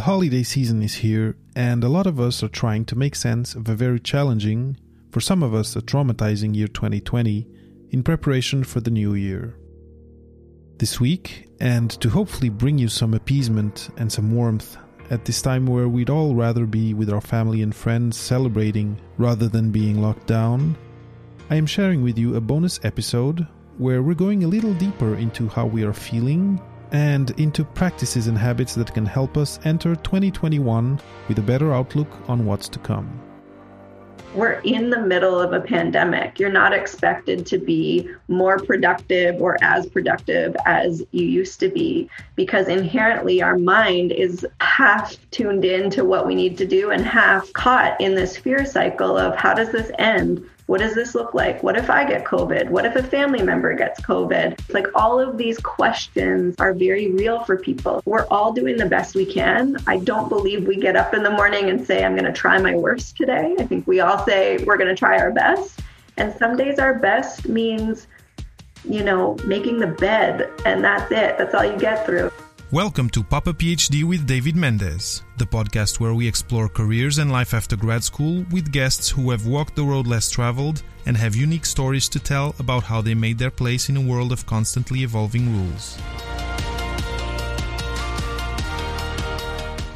The holiday season is here, and a lot of us are trying to make sense of a very challenging, for some of us a traumatizing year 2020, in preparation for the new year. This week, and to hopefully bring you some appeasement and some warmth at this time where we'd all rather be with our family and friends celebrating rather than being locked down, I am sharing with you a bonus episode where we're going a little deeper into how we are feeling and into practices and habits that can help us enter 2021 with a better outlook on what's to come. We're in the middle of a pandemic. You're not expected to be more productive or as productive as you used to be because inherently our mind is half tuned in to what we need to do and half caught in this fear cycle of how does this end? What does this look like? What if I get COVID? What if a family member gets COVID? Like all of these questions are very real for people. We're all doing the best we can. I don't believe we get up in the morning and say, I'm going to try my worst today. I think we all say we're going to try our best. And some days our best means, you know, making the bed, and that's it. That's all you get through. Welcome to Papa PhD with David Mendez, the podcast where we explore careers and life after grad school with guests who have walked the road less traveled and have unique stories to tell about how they made their place in a world of constantly evolving rules.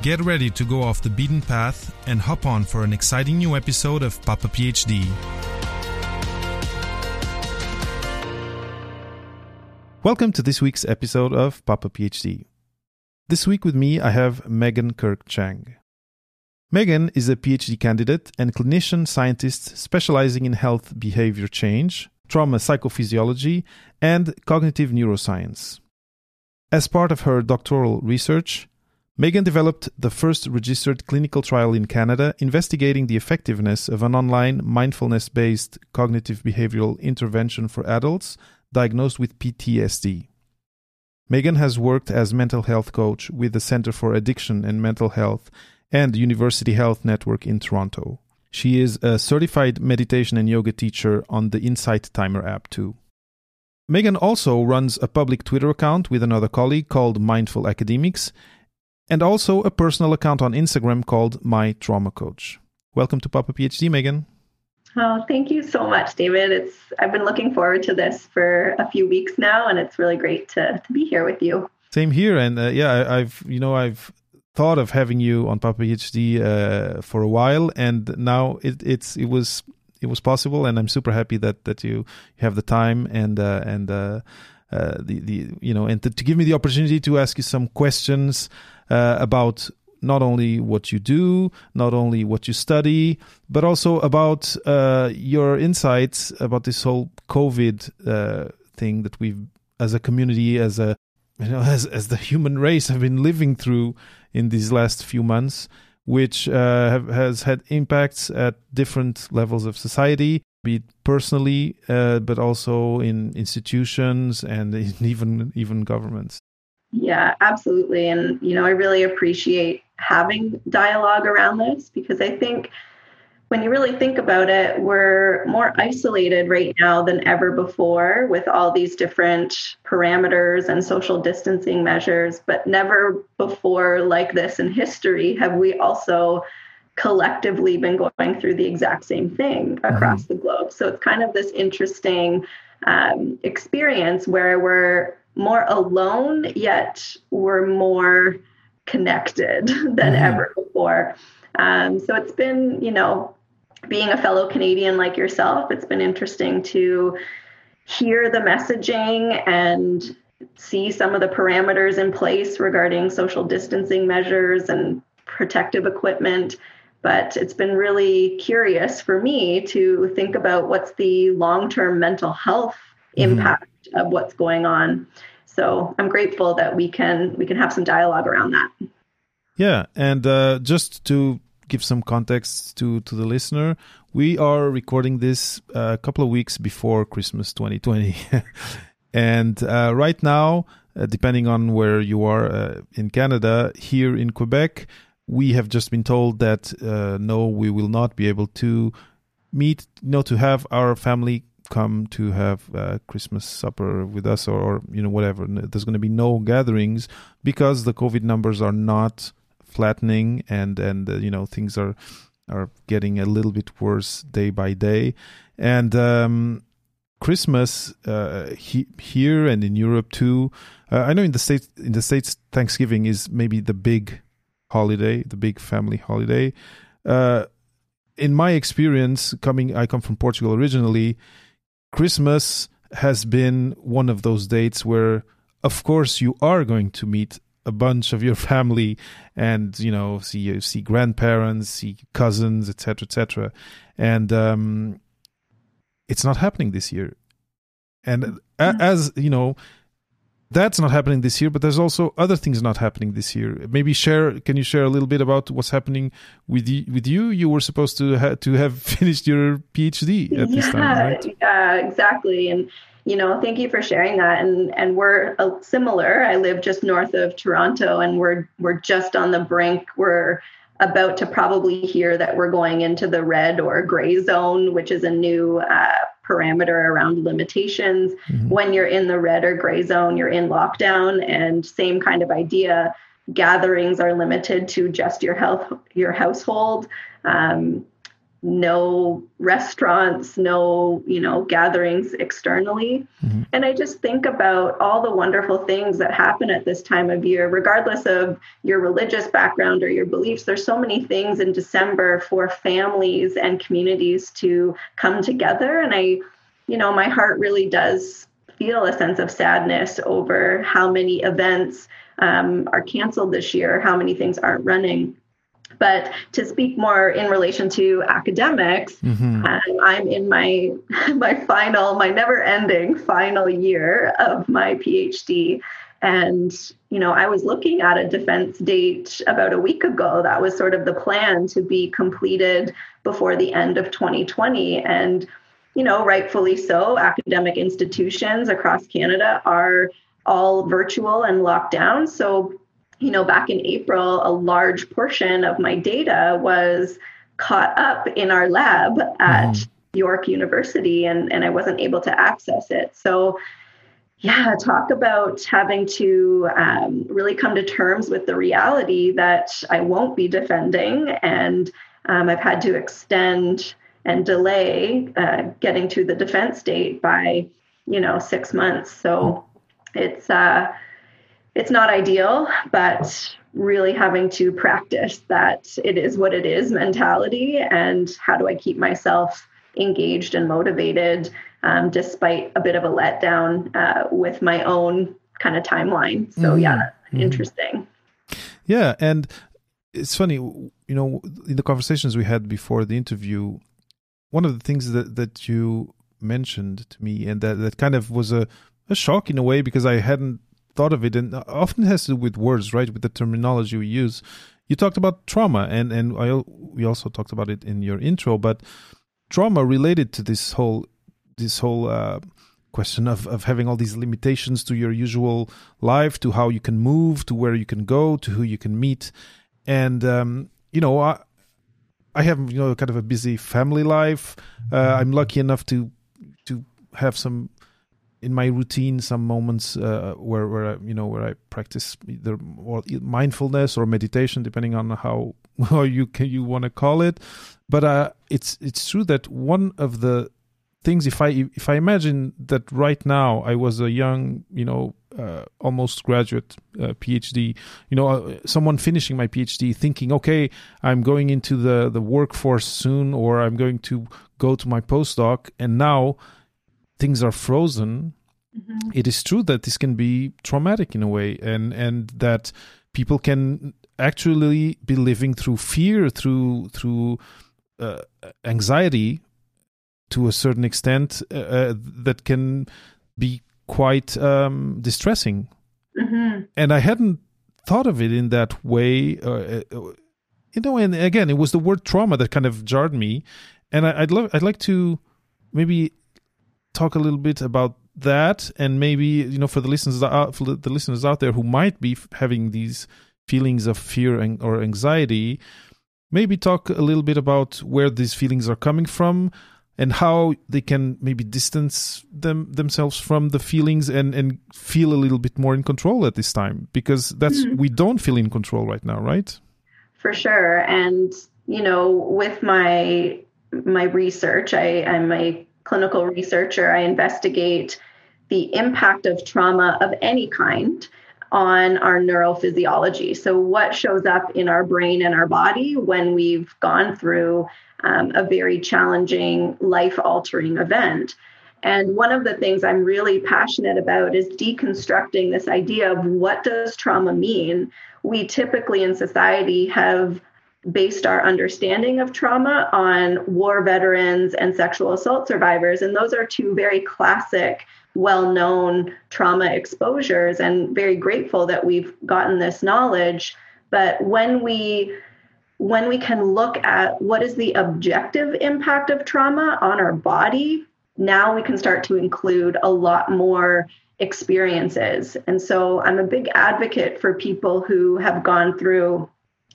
Get ready to go off the beaten path and hop on for an exciting new episode of Papa PhD. Welcome to this week's episode of Papa PhD. This week with me, I have Megan Kirk Chang. Megan is a PhD candidate and clinician scientist specializing in health behavior change, trauma psychophysiology, and cognitive neuroscience. As part of her doctoral research, Megan developed the first registered clinical trial in Canada investigating the effectiveness of an online mindfulness based cognitive behavioral intervention for adults diagnosed with PTSD. Megan has worked as mental health coach with the Center for Addiction and Mental Health and University Health Network in Toronto. She is a certified meditation and yoga teacher on the Insight Timer app too. Megan also runs a public Twitter account with another colleague called Mindful Academics and also a personal account on Instagram called My Trauma Coach. Welcome to Papa PhD, Megan. Oh, thank you so much, David. It's I've been looking forward to this for a few weeks now, and it's really great to to be here with you. Same here, and uh, yeah, I've you know I've thought of having you on Papa PhD uh, for a while, and now it, it's it was it was possible, and I'm super happy that that you have the time and uh, and uh, uh, the the you know and to, to, give me the opportunity to ask you some questions uh, about not only what you do, not only what you study, but also about uh, your insights about this whole COVID uh, thing that we've, as a community, as a you know, as as the human race, have been living through in these last few months, which uh, have, has had impacts at different levels of society, be it personally, uh, but also in institutions and in even even governments. Yeah, absolutely. And, you know, I really appreciate having dialogue around this because I think when you really think about it, we're more isolated right now than ever before with all these different parameters and social distancing measures. But never before, like this in history, have we also collectively been going through the exact same thing across mm-hmm. the globe. So it's kind of this interesting um, experience where we're more alone, yet we're more connected than mm-hmm. ever before. Um, so it's been, you know, being a fellow Canadian like yourself, it's been interesting to hear the messaging and see some of the parameters in place regarding social distancing measures and protective equipment. But it's been really curious for me to think about what's the long term mental health mm-hmm. impact of what's going on. So I'm grateful that we can we can have some dialogue around that. Yeah, and uh, just to give some context to to the listener, we are recording this uh, a couple of weeks before Christmas 2020, and uh, right now, uh, depending on where you are uh, in Canada, here in Quebec, we have just been told that uh, no, we will not be able to meet, you know, to have our family come to have uh, Christmas supper with us or, or, you know whatever. There's going to be no gatherings because the COVID numbers are not flattening and and uh, you know things are are getting a little bit worse day by day and um, Christmas uh, he, here and in Europe too. Uh, I know in the states in the states Thanksgiving is maybe the big holiday, the big family holiday. Uh, in my experience, coming I come from Portugal originally. Christmas has been one of those dates where, of course, you are going to meet a bunch of your family and you know see see grandparents see cousins etc etc and um it's not happening this year. And as you know, that's not happening this year, but there's also other things not happening this year. Maybe share. Can you share a little bit about what's happening with you? With you, you were supposed to ha- to have finished your PhD at yeah, this time, right? Yeah, exactly. And you know, thank you for sharing that. And and we're uh, similar. I live just north of Toronto, and we're we're just on the brink. We're about to probably hear that we're going into the red or gray zone, which is a new uh, parameter around limitations. Mm-hmm. When you're in the red or gray zone, you're in lockdown, and same kind of idea. Gatherings are limited to just your health, your household. Um, no restaurants, no, you know, gatherings externally. Mm-hmm. And I just think about all the wonderful things that happen at this time of year, regardless of your religious background or your beliefs. There's so many things in December for families and communities to come together. And I, you know, my heart really does feel a sense of sadness over how many events um, are canceled this year, how many things aren't running. But to speak more in relation to academics, mm-hmm. um, I'm in my my final, my never-ending final year of my PhD, and you know I was looking at a defense date about a week ago. That was sort of the plan to be completed before the end of 2020, and you know rightfully so. Academic institutions across Canada are all virtual and locked down, so you know, back in April, a large portion of my data was caught up in our lab at mm-hmm. York University and, and I wasn't able to access it. So, yeah, talk about having to um, really come to terms with the reality that I won't be defending. And um, I've had to extend and delay uh, getting to the defense date by, you know, six months. So it's, uh, it's not ideal, but really having to practice that it is what it is mentality and how do I keep myself engaged and motivated um, despite a bit of a letdown uh, with my own kind of timeline. So, mm-hmm. yeah, mm-hmm. interesting. Yeah. And it's funny, you know, in the conversations we had before the interview, one of the things that, that you mentioned to me and that, that kind of was a, a shock in a way because I hadn't thought of it, and often has to do with words, right? With the terminology we use. You talked about trauma, and and I, we also talked about it in your intro, but trauma related to this whole this whole uh, question of of having all these limitations to your usual life, to how you can move, to where you can go, to who you can meet, and um, you know. I, I have you know kind of a busy family life. Uh, I'm lucky enough to to have some in my routine some moments uh, where where I, you know where I practice either mindfulness or meditation, depending on how how you can, you want to call it. But uh, it's it's true that one of the things if I if I imagine that right now I was a young you know uh, almost graduate uh, PhD, you know, uh, someone finishing my PhD, thinking, okay, I'm going into the the workforce soon, or I'm going to go to my postdoc, and now things are frozen, mm-hmm. it is true that this can be traumatic in a way, and and that people can actually be living through fear, through through uh, anxiety, to a certain extent, uh, uh, that can be quite um, distressing. Mm-hmm. And I hadn't thought of it in that way. Uh, uh, you know, and again, it was the word trauma that kind of jarred me, and I, would love, I'd like to maybe talk a little bit about that and maybe you know for the listeners out for the listeners out there who might be having these feelings of fear and, or anxiety maybe talk a little bit about where these feelings are coming from and how they can maybe distance them themselves from the feelings and and feel a little bit more in control at this time because that's mm-hmm. we don't feel in control right now right for sure. And you know, with my my research, I, I'm a clinical researcher. I investigate the impact of trauma of any kind on our neurophysiology. So, what shows up in our brain and our body when we've gone through um, a very challenging, life altering event. And one of the things I'm really passionate about is deconstructing this idea of what does trauma mean? We typically in society have based our understanding of trauma on war veterans and sexual assault survivors. And those are two very classic, well known trauma exposures, and very grateful that we've gotten this knowledge. But when we when we can look at what is the objective impact of trauma on our body, now we can start to include a lot more experiences. And so I'm a big advocate for people who have gone through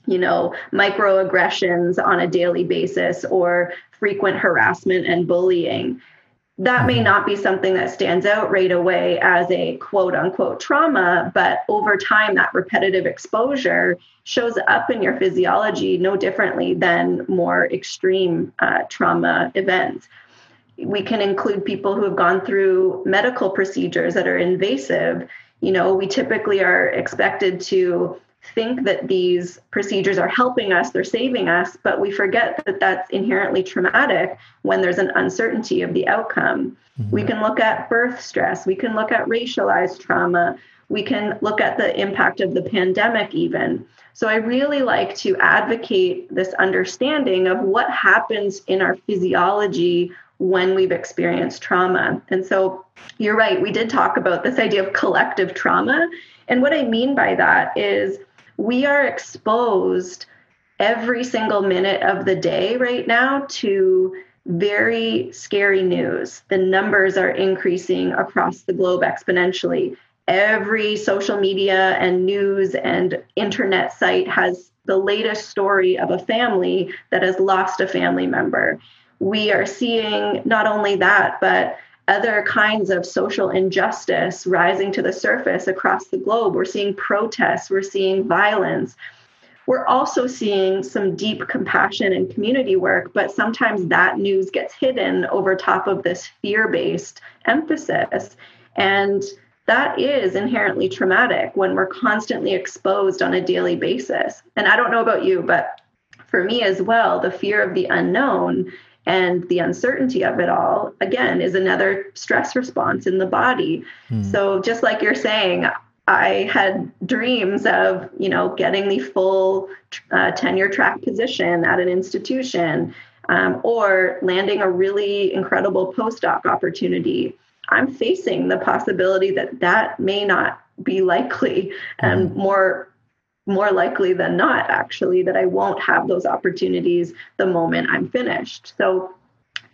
you know, microaggressions on a daily basis or frequent harassment and bullying. That may mm-hmm. not be something that stands out right away as a quote unquote trauma, but over time, that repetitive exposure shows up in your physiology no differently than more extreme uh, trauma events. We can include people who have gone through medical procedures that are invasive. You know, we typically are expected to think that these procedures are helping us, they're saving us, but we forget that that's inherently traumatic when there's an uncertainty of the outcome. Mm-hmm. We can look at birth stress, we can look at racialized trauma, we can look at the impact of the pandemic, even. So, I really like to advocate this understanding of what happens in our physiology when we've experienced trauma. And so, you're right, we did talk about this idea of collective trauma. And what I mean by that is we are exposed every single minute of the day right now to very scary news. The numbers are increasing across the globe exponentially. Every social media and news and internet site has the latest story of a family that has lost a family member. We are seeing not only that, but other kinds of social injustice rising to the surface across the globe. We're seeing protests, we're seeing violence. We're also seeing some deep compassion and community work, but sometimes that news gets hidden over top of this fear based emphasis. And that is inherently traumatic when we're constantly exposed on a daily basis. And I don't know about you, but for me as well, the fear of the unknown and the uncertainty of it all again is another stress response in the body mm. so just like you're saying i had dreams of you know getting the full uh, tenure track position at an institution um, or landing a really incredible postdoc opportunity i'm facing the possibility that that may not be likely and hmm. more more likely than not, actually, that I won't have those opportunities the moment I'm finished. So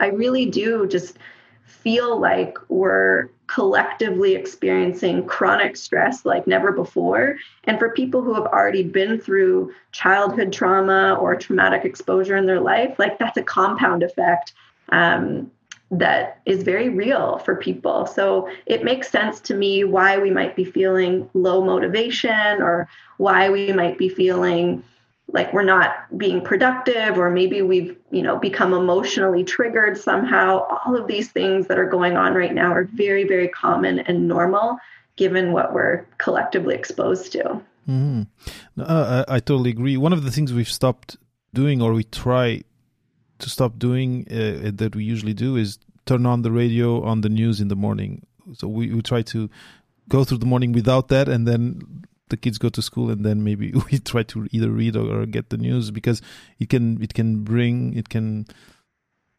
I really do just feel like we're collectively experiencing chronic stress like never before. And for people who have already been through childhood trauma or traumatic exposure in their life, like that's a compound effect. Um, that is very real for people. So it makes sense to me why we might be feeling low motivation or why we might be feeling like we're not being productive or maybe we've you know become emotionally triggered somehow all of these things that are going on right now are very very common and normal given what we're collectively exposed to mm-hmm. uh, I, I totally agree one of the things we've stopped doing or we try to stop doing uh, that we usually do is turn on the radio on the news in the morning. So we, we try to go through the morning without that, and then the kids go to school, and then maybe we try to either read or, or get the news because it can it can bring it can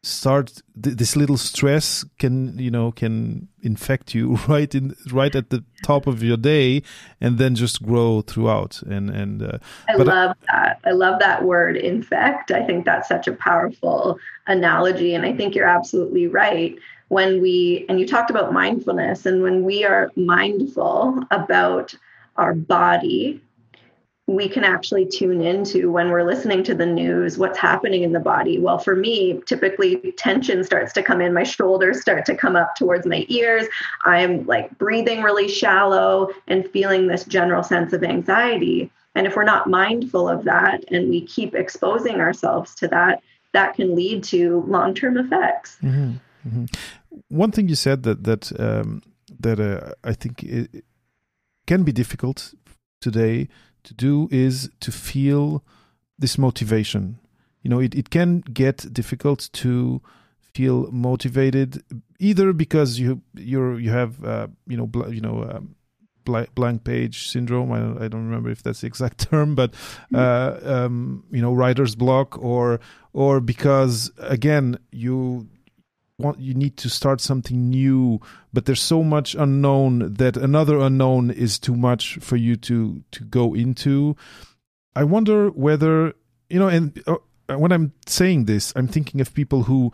start th- this little stress can you know can infect you right in right at the top of your day and then just grow throughout. And and uh, i love I, that. I love that word infect. I think that's such a powerful analogy and i think you're absolutely right. When we and you talked about mindfulness and when we are mindful about our body we can actually tune into when we're listening to the news what's happening in the body well for me typically tension starts to come in my shoulders start to come up towards my ears i'm like breathing really shallow and feeling this general sense of anxiety And if we're not mindful of that and we keep exposing ourselves to that, that can lead to long term effects. Mm-hmm. Mm-hmm. One thing you said that that um, that uh, I think can be difficult today to do is to feel this motivation. You know, it, it can get difficult to feel motivated either because you you're you have uh, you know bl- you know um, blank page syndrome. I don't, I don't remember if that's the exact term, but uh, um, you know, writer's block, or or because again you want you need to start something new, but there's so much unknown that another unknown is too much for you to to go into. I wonder whether you know, and uh, when I'm saying this, I'm thinking of people who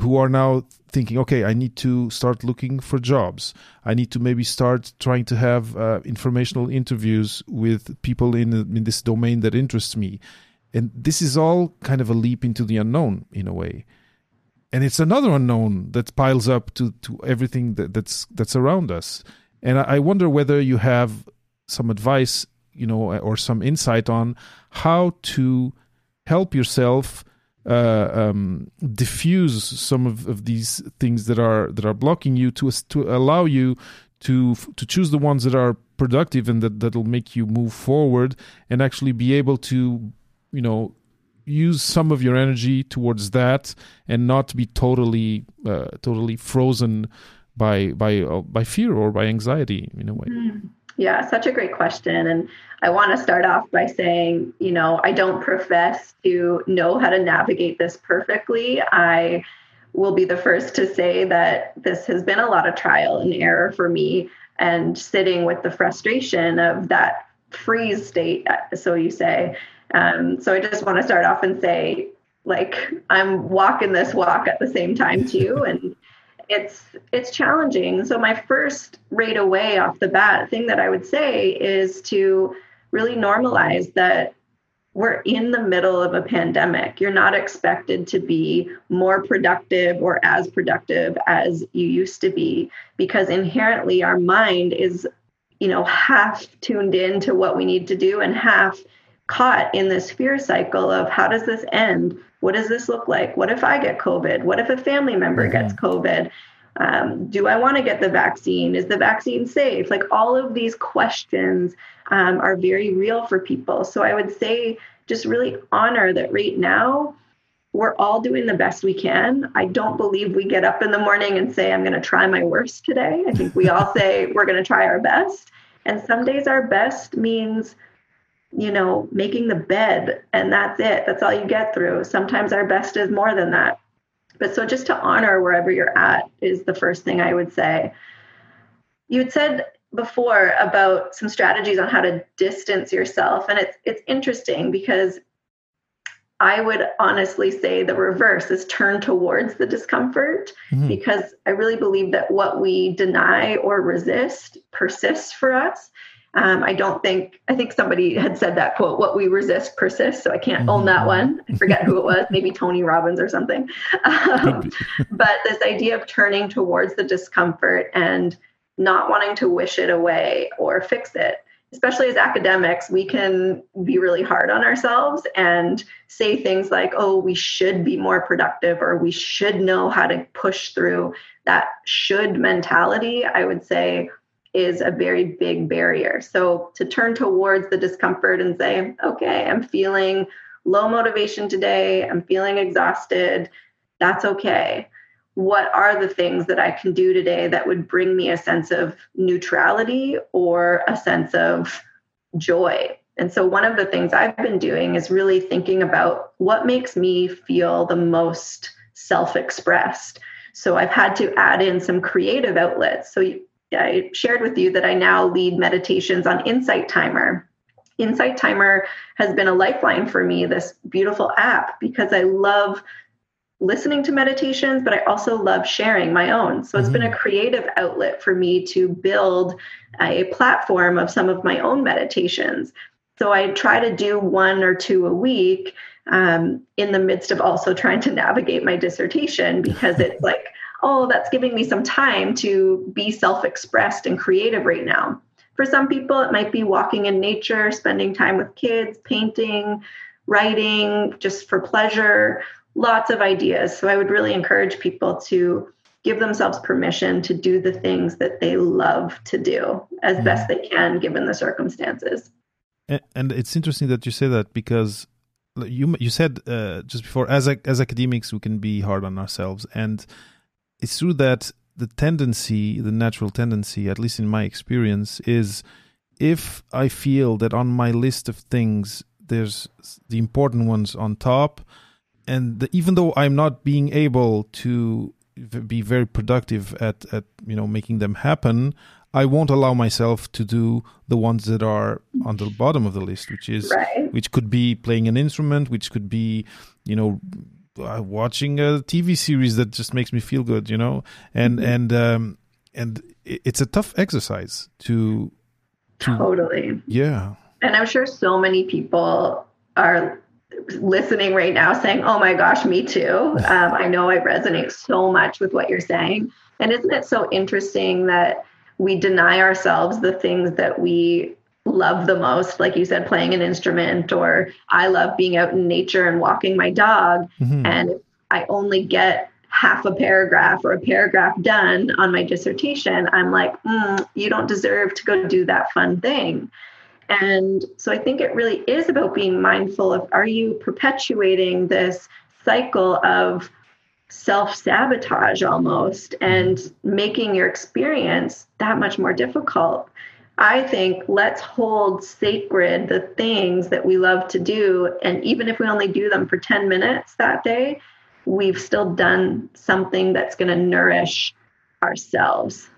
who are now thinking, okay, I need to start looking for jobs. I need to maybe start trying to have uh, informational interviews with people in in this domain that interests me. And this is all kind of a leap into the unknown in a way. And it's another unknown that piles up to, to everything that, that's that's around us. And I, I wonder whether you have some advice, you know, or some insight on how to help yourself uh, um, diffuse some of, of these things that are that are blocking you to to allow you to to choose the ones that are productive and that that'll make you move forward and actually be able to you know use some of your energy towards that and not be totally uh, totally frozen by by uh, by fear or by anxiety in a way. Mm. Yeah, such a great question. And I want to start off by saying, you know, I don't profess to know how to navigate this perfectly. I will be the first to say that this has been a lot of trial and error for me and sitting with the frustration of that freeze state, so you say. Um, so I just want to start off and say, like, I'm walking this walk at the same time too. And it's it's challenging. So my first right away off the bat thing that I would say is to really normalize that we're in the middle of a pandemic. You're not expected to be more productive or as productive as you used to be because inherently our mind is, you know, half tuned in to what we need to do and half caught in this fear cycle of how does this end? What does this look like? What if I get COVID? What if a family member mm-hmm. gets COVID? Um, do I want to get the vaccine? Is the vaccine safe? Like all of these questions um, are very real for people. So I would say just really honor that right now we're all doing the best we can. I don't believe we get up in the morning and say, I'm going to try my worst today. I think we all say we're going to try our best. And some days our best means you know, making the bed and that's it. That's all you get through. Sometimes our best is more than that. But so just to honor wherever you're at is the first thing I would say. You had said before about some strategies on how to distance yourself and it's it's interesting because I would honestly say the reverse is turn towards the discomfort mm-hmm. because I really believe that what we deny or resist persists for us. Um, I don't think, I think somebody had said that quote, what we resist persists. So I can't mm-hmm. own that one. I forget who it was, maybe Tony Robbins or something. Um, but this idea of turning towards the discomfort and not wanting to wish it away or fix it. Especially as academics, we can be really hard on ourselves and say things like, oh, we should be more productive or we should know how to push through. That should mentality, I would say, is a very big barrier. So to turn towards the discomfort and say, okay, I'm feeling low motivation today, I'm feeling exhausted, that's okay. What are the things that I can do today that would bring me a sense of neutrality or a sense of joy? And so, one of the things I've been doing is really thinking about what makes me feel the most self expressed. So, I've had to add in some creative outlets. So, I shared with you that I now lead meditations on Insight Timer. Insight Timer has been a lifeline for me, this beautiful app, because I love listening to meditations, but I also love sharing my own. So it's mm-hmm. been a mm-hmm. creative outlet for me to build a platform of some of my own meditations. So I try to do one or two a week um, in the midst of also trying to navigate my dissertation because it's like, oh, that's giving me some time to be self expressed and creative right now. For some people, it might be walking in nature, spending time with kids, painting, writing, just for pleasure, lots of ideas. So I would really encourage people to give themselves permission to do the things that they love to do as mm best they can given the circumstances. And it's interesting that you say that because you you said uh, just before as as academics we can be hard on ourselves and it's true that the tendency the natural tendency at least in my experience is if i feel that on my list of things there's the important ones on top and the, even though i'm not being able to be very productive at at you know making them happen I won't allow myself to do the ones that are on the bottom of the list, which is right. which could be playing an instrument, which could be, you know, uh, watching a TV series that just makes me feel good, you know, and mm-hmm. and um, and it's a tough exercise to, to totally yeah. And I'm sure so many people are listening right now saying, "Oh my gosh, me too." Um, I know I resonate so much with what you're saying, and isn't it so interesting that we deny ourselves the things that we love the most like you said playing an instrument or i love being out in nature and walking my dog mm-hmm. and if i only get half a paragraph or a paragraph done on my dissertation i'm like mm, you don't deserve to go do that fun thing and so i think it really is about being mindful of are you perpetuating this cycle of self sabotage almost and making your experience that much more difficult. I think let's hold sacred the things that we love to do. And even if we only do them for 10 minutes that day, we've still done something that's going to nourish ourselves.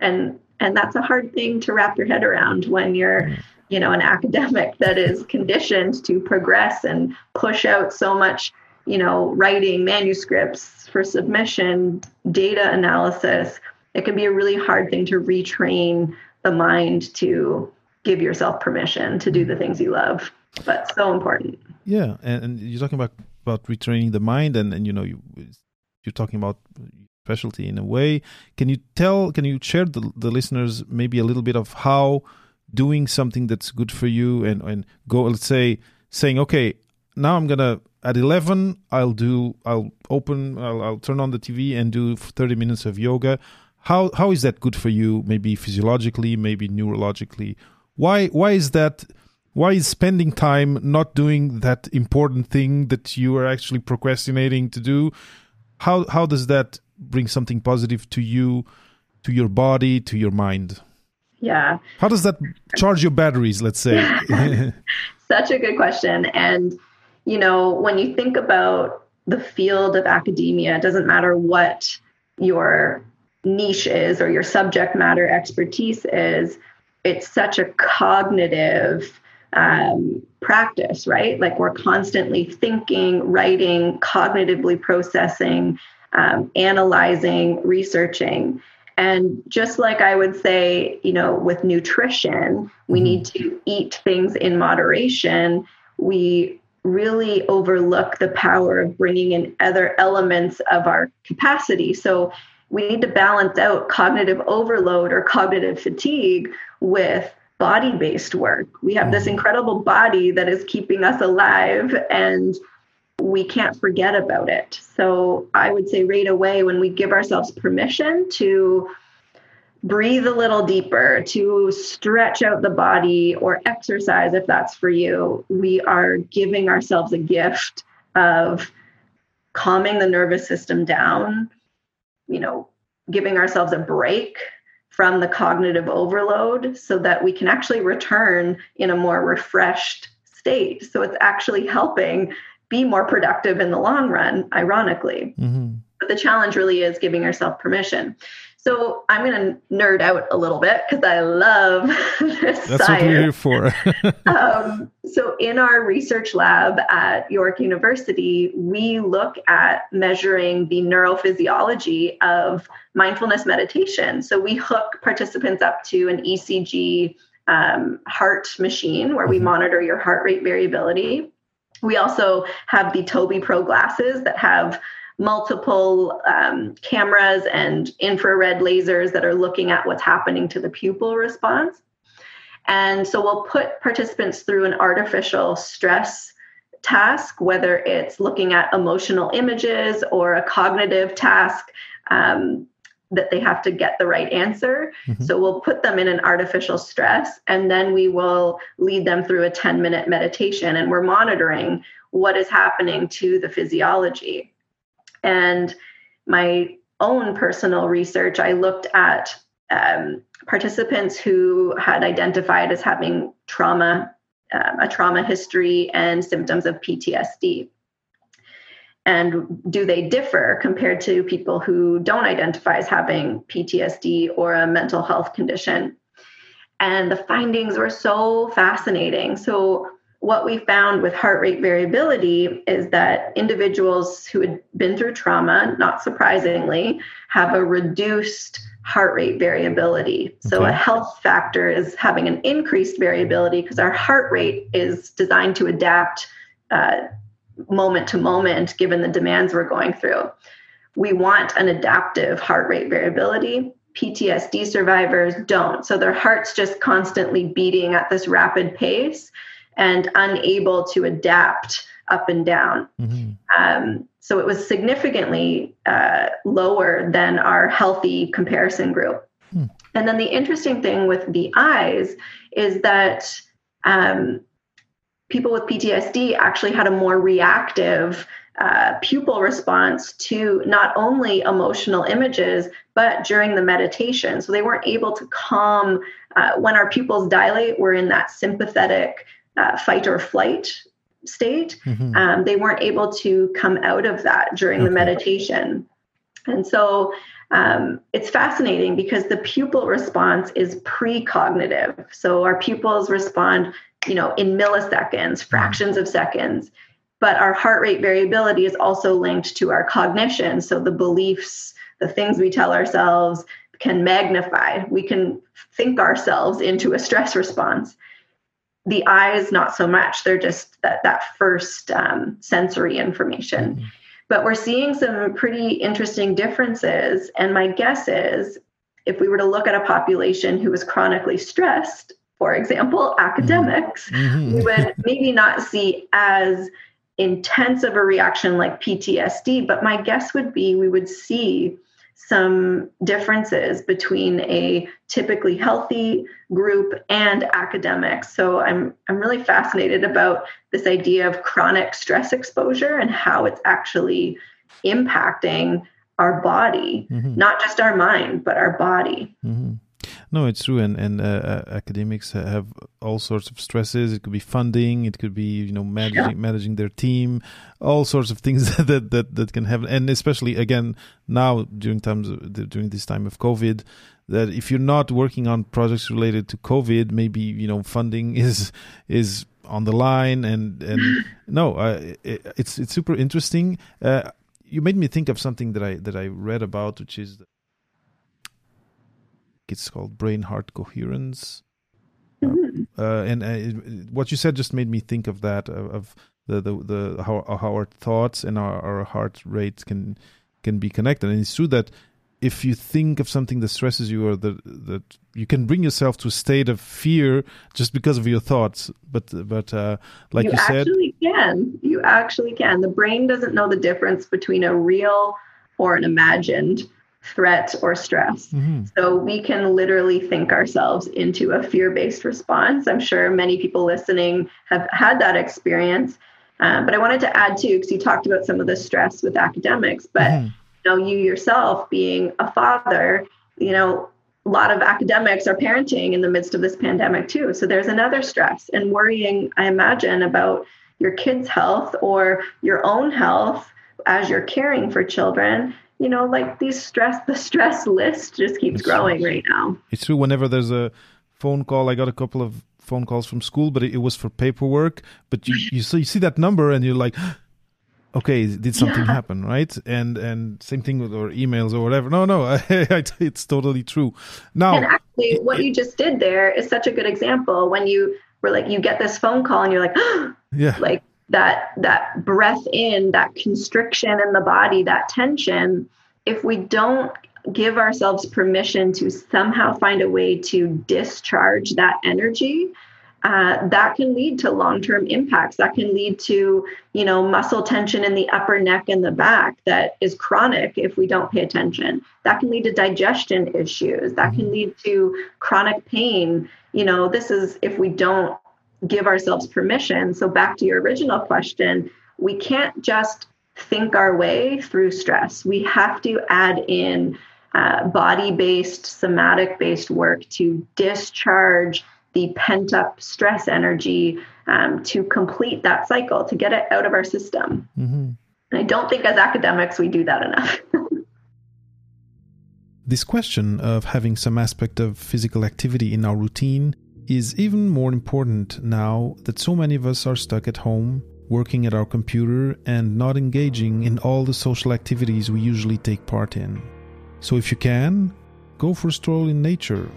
And and that's a hard thing to wrap your head around when you're you know an academic that is conditioned to progress and push out so much you know, writing manuscripts for submission, data analysis, it can be a really hard thing to retrain the mind to give yourself permission to do the things you love. But so important. Yeah, and, and you're talking about about retraining the mind, and and you know you you're talking about specialty in a way. Can you tell? Can you share the the listeners maybe a little bit of how doing something that's good for you and and go let's say saying okay now I'm gonna at 11 i'll do i'll open I'll, I'll, turn on the tv and do 30 minutes of yoga how how is that good for you maybe physiologically maybe neurologically? Why why is that why is spending time not doing that important thing that you are actually procrastinating to do? How how does that bring something positive to you to your body to your mind? Yeah. How does that charge your batteries let's say? Such a good question. And you know, when you think about the field of academia, it doesn't matter what your niche is or your subject matter expertise is, it's such a cognitive um, practice, right? Like we're constantly thinking, writing, cognitively processing, um, analyzing, researching. And just like I would say, you know, with nutrition, we mm-hmm. need to eat things in moderation. We really overlook the power of bringing in other elements of our capacity. So we need to balance out cognitive overload or cognitive fatigue with body based work. We have this mm-hmm. incredible body that is keeping us alive and we can't forget about it. So I would say right away when we give ourselves permission to breathe a little deeper, to stretch out the body or exercise if that's for you, we are giving ourselves a gift of calming the nervous system down, you know, giving ourselves a break from the cognitive overload so that we can actually return in a more refreshed state. So it's actually helping be more productive in the long run, ironically. Mm-hmm. But the challenge really is giving yourself permission. So I'm going to nerd out a little bit because I love this. That's science. what we're here for. um, so in our research lab at York University, we look at measuring the neurophysiology of mindfulness meditation. So we hook participants up to an ECG um, heart machine where we mm-hmm. monitor your heart rate variability. We also have the Tobii Pro glasses that have multiple um, cameras and infrared lasers that are looking at what's happening to the pupil response. And so we'll put participants through an artificial stress task, whether it's looking at emotional images or a cognitive task. Um, that they have to get the right answer. Mm-hmm. So we'll put them in an artificial stress and then we will lead them through a 10 minute meditation and we're monitoring what is happening to the physiology. And my own personal research, I looked at um, participants who had identified as having trauma, um, a trauma history, and symptoms of PTSD. And do they differ compared to people who don't identify as having PTSD or a mental health condition? And the findings were so fascinating. So, what we found with heart rate variability is that individuals who had been through trauma, not surprisingly, have a reduced heart rate variability. So, okay. a health factor is having an increased variability because our heart rate is designed to adapt uh, moment to moment given the demands we're going through. We want an adaptive heart rate variability. PTSD survivors don't. So, their heart's just constantly beating at this rapid pace and unable to adapt up and down. Mm-hmm. Um, so it was significantly uh, lower than our healthy comparison group. Hmm. And then the interesting thing with the eyes is that um, people with PTSD actually had a more reactive uh, pupil response to not only emotional images, but during the meditation. So they weren't able to calm. Uh, when our pupils dilate, we're in that sympathetic uh, fight or flight state. Mm-hmm. Um, they weren't able to come out of that during okay. the meditation. And so um, it's fascinating because the pupil response is precognitive. So our pupils respond, you know, in milliseconds, mm-hmm. fractions of seconds. But our heart rate variability is also linked to our cognition. So the beliefs, the things we tell ourselves can magnify. We can think ourselves into a stress response the eyes not so much. They're just that that first um, sensory information. Mm-hmm. but we're seeing some pretty interesting differences. And my guess is if we were to look at a population who was chronically stressed for example academics mm-hmm. we would maybe not see as intense of a reaction like ptsd but my guess would be we would see some differences between a typically healthy group and academics. So I'm I'm really fascinated about this idea of chronic stress exposure and how it's actually impacting our body, mm-hmm. not just our mind, but our body. Mm-hmm. No, it's true, and and uh, uh, academics have all sorts of stresses. It could be funding, it could be you know managing yeah. managing their team, all sorts of things that that that can happen. And especially again now during times during this time of COVID, that if you're not working on projects related to COVID, maybe you know funding is is on the line. And and no, uh, it, it's it's super interesting. Uh, you made me think of something that I that I read about, which is it's called brain heart coherence. Mm-hmm. Uh, and uh, what you said just made me think of that of, the, the the how how our thoughts and our, our heart rate can can be connected. And it's true that if you think of something that stresses you or that that you can bring yourself to a state of fear just because of your thoughts but but uh, like you, you said actually can you actually can the brain doesn't know the difference between a real or an imagined threat or stress. Mm-hmm. So we can literally think ourselves into a fear based response. I'm sure many people listening have had that experience. Um, but I wanted to add too, because you talked about some of the stress with academics, but mm-hmm. you know, you yourself being a father, you know, a lot of academics are parenting in the midst of this pandemic too. So there's another stress and worrying, I imagine, about your kids' health or your own health as you're caring for children you know, like these stress, the stress list just keeps it's growing right now. It's true. Whenever there's a phone call, I got a couple of phone calls from school, but it, it was for paperwork. But you, you see, you see that number and you're like, okay, did something yeah. happen, right? And and same thing with our emails or whatever. No, no, it's totally true. Now, and actually, what you just did there is such a good example. When you were like, you get this phone call and you're like, yeah, like that that breath in that constriction in the body that tension if we don't give ourselves permission to somehow find a way to discharge that energy uh, that can lead to long-term impacts. That can lead to you know muscle tension in the upper neck and the back that is chronic if we don't pay attention. That can lead to digestion issues. That can mm-hmm. lead to chronic pain. You know this is if we don't give ourselves permission so back to your original question we can't just think our way through stress we have to add in uh, body based somatic based work to discharge the pent up stress energy um, to complete that cycle, to get it out of our system. Mm-hmm. And I don't think as academics we do that enough. this question of having some aspect of physical activity in our routine is even more important now that so many of us are stuck at home, working at our computer, and not engaging in all the social activities we usually take part in. So if you can, go for a stroll in nature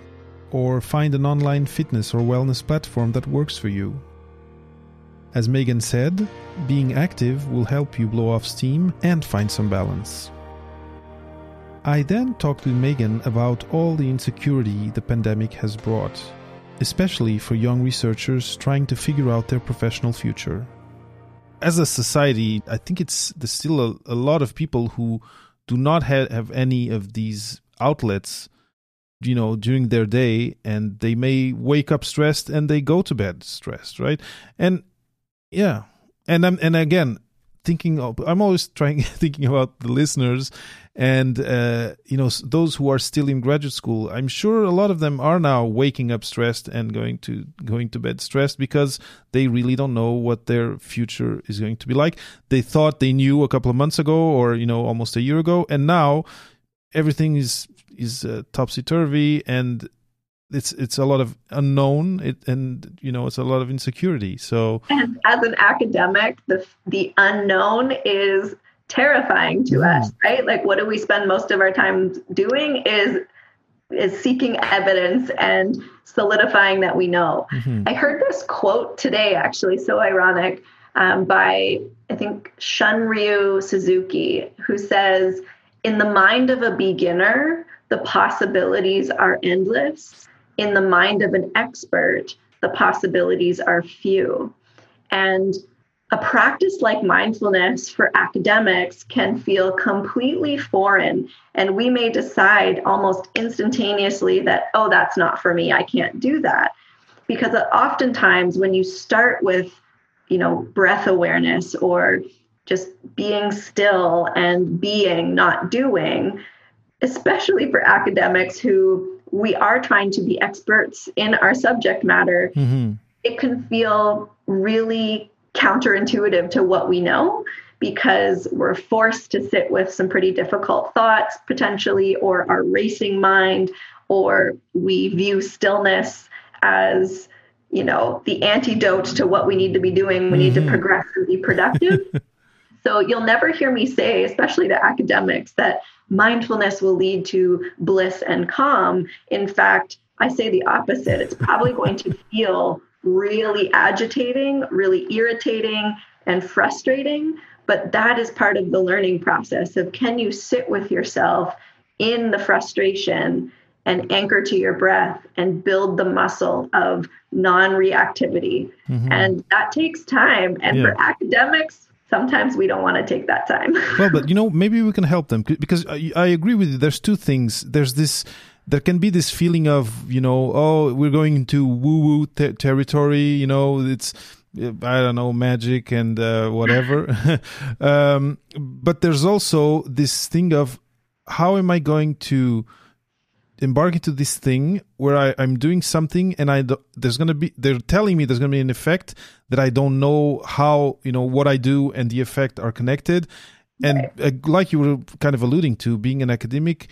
or find an online fitness or wellness platform that works for you. As Megan said, being active will help you blow off steam and find some balance. I then talked with Megan about all the insecurity the pandemic has brought, especially for young researchers trying to figure out their professional future. As a society, I think it's there's still a, a lot of people who do not have, have any of these outlets you know during their day and they may wake up stressed and they go to bed stressed right and yeah and i'm and again thinking of i'm always trying thinking about the listeners and uh, you know those who are still in graduate school i'm sure a lot of them are now waking up stressed and going to going to bed stressed because they really don't know what their future is going to be like. They thought they knew a couple of months ago or you know almost a year ago and now everything is is uh, topsy turvy and it's it's a lot of unknown it, and you know it's a lot of insecurity. So and as an academic the the unknown is terrifying to us right like what do we spend most of our time doing is is seeking evidence and solidifying that we know mm-hmm. i heard this quote today actually so ironic um, by i think shunryu suzuki who says in the mind of a beginner the possibilities are endless. In the mind of an expert, the possibilities are few. And a practice like mindfulness for academics can feel completely foreign. And we may decide almost instantaneously that, oh, that's not for me. I can't do that. Because oftentimes, when you start with, you know, breath awareness or just being still and being, not doing, especially for academics who we are trying to be experts in our subject matter, mm-hmm. it can feel really counterintuitive to what we know because we're forced to sit with some pretty difficult thoughts potentially, or our racing mind, or we view stillness as you know the antidote to what we need to be doing we mm-hmm. need to mm-hmm. progress and be productive so you'll never hear me say especially to academics that mindfulness will lead to bliss and calm. In fact, I say the opposite. It's probably going to feel really agitating, really irritating, and frustrating. But that is part of the learning process of can you sit with yourself in the frustration and anchor to your breath and build the muscle of non-reactivity. Mm-hmm. And that takes time. And yeah. for academics, sometimes we don't want to take that time. well, but you know, maybe we can help them because I, I agree with you. There's two things. There's this there can be this feeling of you know oh we're going into woo woo ter- territory you know it's i don't know magic and uh, whatever. Um, but there's also this thing of how am i going to embark into this thing where I, I'm doing something and I do, there's gonna be they're telling me there's gonna be an effect that I don't know how you know what I do and the effect are connected, and uh, like you were kind of alluding to, being an academic,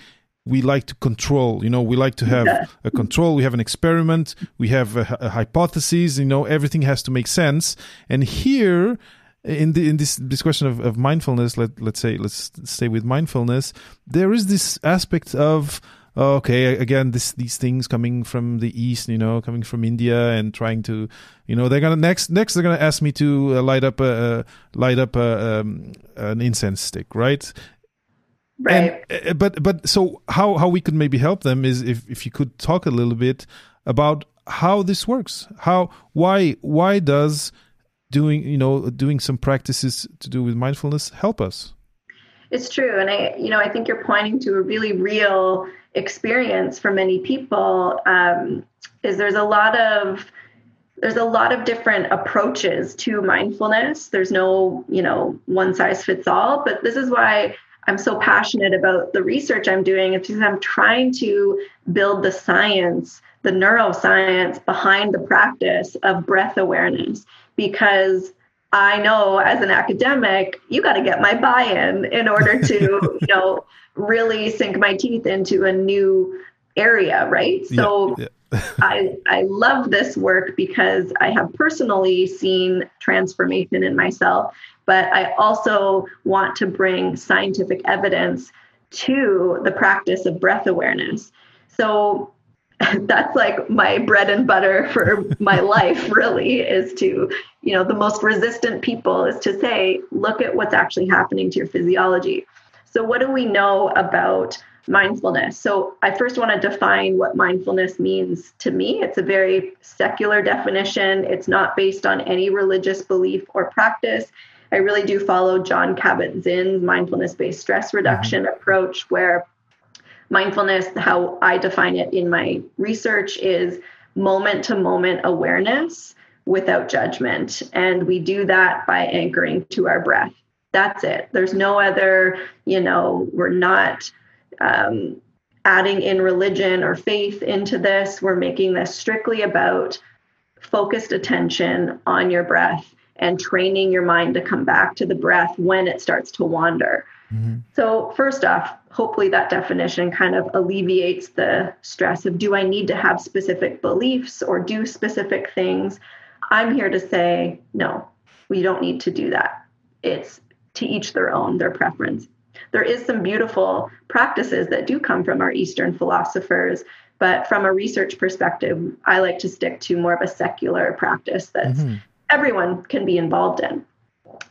we like to control. You know, we like to have a control. We have an experiment. We have a, a hypothesis. You know, everything has to make sense. And here in the in this this question of, of mindfulness let let's say let's stay with mindfulness there is this aspect of oh, okay, again, this these things coming from the east, you know, coming from India and trying to, you know, they're gonna next next they're gonna ask me to uh, light up a uh, light up a, um, an incense stick, right? Right. And, uh, but but so how how we could maybe help them is if if you could talk a little bit about how this works. How why why does doing you know doing some practices to do with mindfulness help us? It's true, and I you know I think you're pointing to a really real experience for many people. Um, is there's a lot of there's a lot of different approaches to mindfulness. There's no, you know, one size fits all, but this is why I'm so passionate about the research I'm doing. It's because I'm trying to build the science, the neuroscience behind the practice of breath awareness because I know as an academic, you got to get my buy-in in order to, you know, really sink my teeth into a new area, right? So yeah, yeah. I I love this work because I have personally seen transformation in myself, but I also want to bring scientific evidence to the practice of breath awareness. So that's like my bread and butter for my life really is to you know the most resistant people is to say look at what's actually happening to your physiology. So what do we know about mindfulness? So i first want to define what mindfulness means to me. It's a very secular definition. It's not based on any religious belief or practice i really do follow Jon Kabat-Zinn's mindfulness based stress reduction mm-hmm. approach where mindfulness, how I define it in my research, is moment to moment awareness without judgment. And we do that by anchoring to our breath. That's it. There's no other, you know, we're not um, adding in religion or faith into this. We're making this strictly about focused attention on your breath and training your mind to come back to the breath when it starts to wander. Mm-hmm. So, first off, hopefully that definition kind of alleviates the stress of do I need to have specific beliefs or do specific things? I'm here to say, no, we don't need to do that. It's to each their own, their preference. There is some beautiful practices that do come from our Eastern philosophers, but from a research perspective, I like to stick to more of a secular practice that's mm-hmm. Everyone can be involved in.